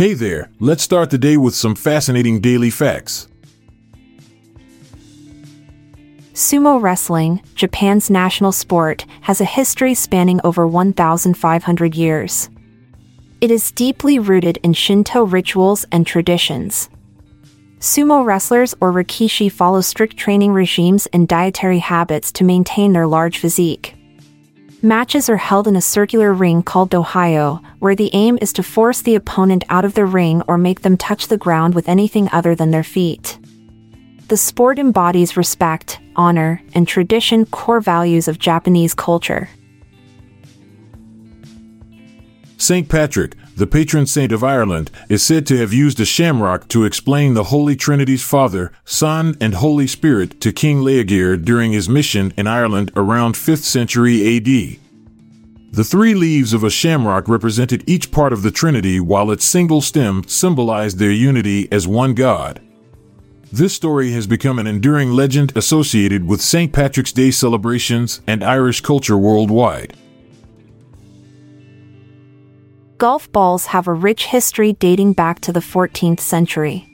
Hey there, let's start the day with some fascinating daily facts. Sumo wrestling, Japan's national sport, has a history spanning over 1,500 years. It is deeply rooted in Shinto rituals and traditions. Sumo wrestlers or rikishi follow strict training regimes and dietary habits to maintain their large physique. Matches are held in a circular ring called dohyo, where the aim is to force the opponent out of the ring or make them touch the ground with anything other than their feet. The sport embodies respect, honor, and tradition core values of Japanese culture. St. Patrick, the patron saint of Ireland, is said to have used a shamrock to explain the Holy Trinity's Father, Son, and Holy Spirit to King Laoghaire during his mission in Ireland around 5th century AD. The three leaves of a shamrock represented each part of the Trinity while its single stem symbolized their unity as one God. This story has become an enduring legend associated with St. Patrick's Day celebrations and Irish culture worldwide. Golf balls have a rich history dating back to the 14th century.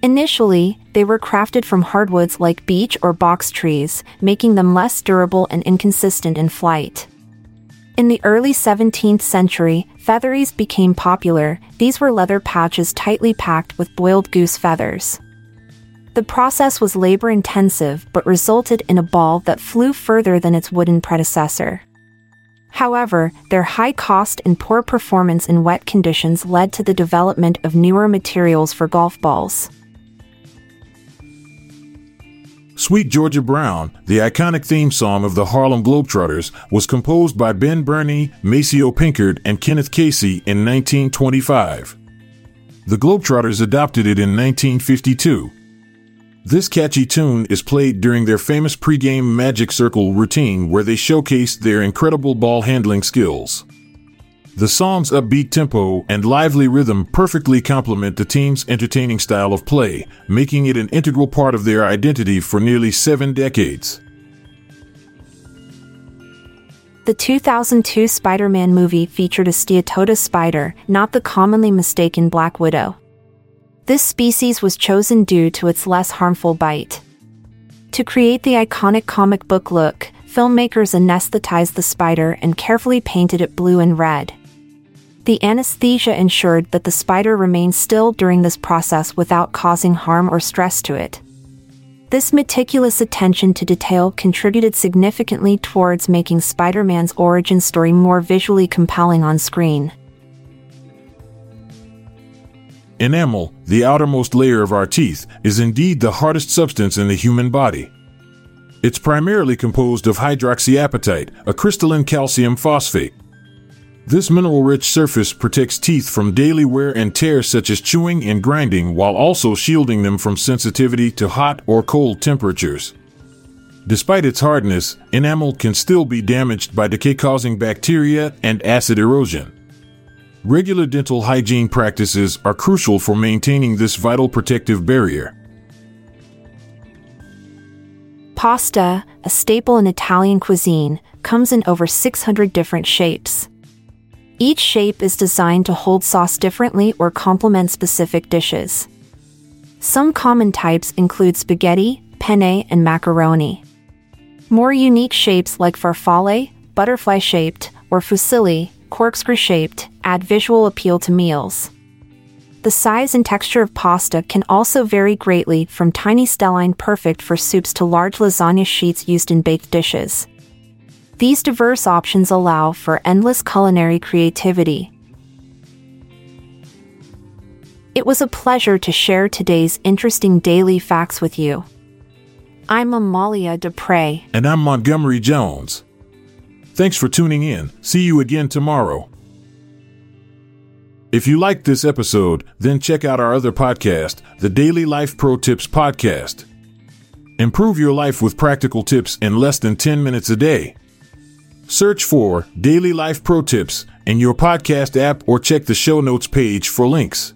Initially, they were crafted from hardwoods like beech or box trees, making them less durable and inconsistent in flight. In the early 17th century, featheries became popular, these were leather pouches tightly packed with boiled goose feathers. The process was labor intensive but resulted in a ball that flew further than its wooden predecessor. However, their high cost and poor performance in wet conditions led to the development of newer materials for golf balls. Sweet Georgia Brown, the iconic theme song of the Harlem Globetrotters, was composed by Ben Bernie, Maceo Pinkard, and Kenneth Casey in 1925. The Globetrotters adopted it in 1952. This catchy tune is played during their famous pregame Magic Circle routine where they showcase their incredible ball handling skills. The song's upbeat tempo and lively rhythm perfectly complement the team's entertaining style of play, making it an integral part of their identity for nearly seven decades. The 2002 Spider Man movie featured a Steatoda spider, not the commonly mistaken Black Widow. This species was chosen due to its less harmful bite. To create the iconic comic book look, filmmakers anesthetized the spider and carefully painted it blue and red. The anesthesia ensured that the spider remained still during this process without causing harm or stress to it. This meticulous attention to detail contributed significantly towards making Spider Man's origin story more visually compelling on screen. Enamel, the outermost layer of our teeth, is indeed the hardest substance in the human body. It's primarily composed of hydroxyapatite, a crystalline calcium phosphate. This mineral rich surface protects teeth from daily wear and tear, such as chewing and grinding, while also shielding them from sensitivity to hot or cold temperatures. Despite its hardness, enamel can still be damaged by decay causing bacteria and acid erosion. Regular dental hygiene practices are crucial for maintaining this vital protective barrier. Pasta, a staple in Italian cuisine, comes in over 600 different shapes. Each shape is designed to hold sauce differently or complement specific dishes. Some common types include spaghetti, penne, and macaroni. More unique shapes like farfalle, butterfly shaped, or fusilli, corkscrew shaped, add visual appeal to meals. The size and texture of pasta can also vary greatly from tiny stelline perfect for soups to large lasagna sheets used in baked dishes. These diverse options allow for endless culinary creativity. It was a pleasure to share today's interesting daily facts with you. I'm Amalia Dupre. And I'm Montgomery Jones. Thanks for tuning in. See you again tomorrow. If you liked this episode, then check out our other podcast, the Daily Life Pro Tips Podcast. Improve your life with practical tips in less than 10 minutes a day. Search for Daily Life Pro Tips in your podcast app or check the show notes page for links.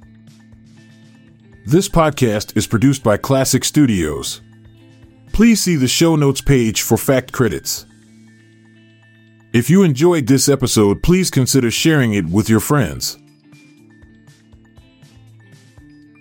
This podcast is produced by Klassic Studios. Please see the show notes page for fact credits. If you enjoyed this episode, please consider sharing it with your friends.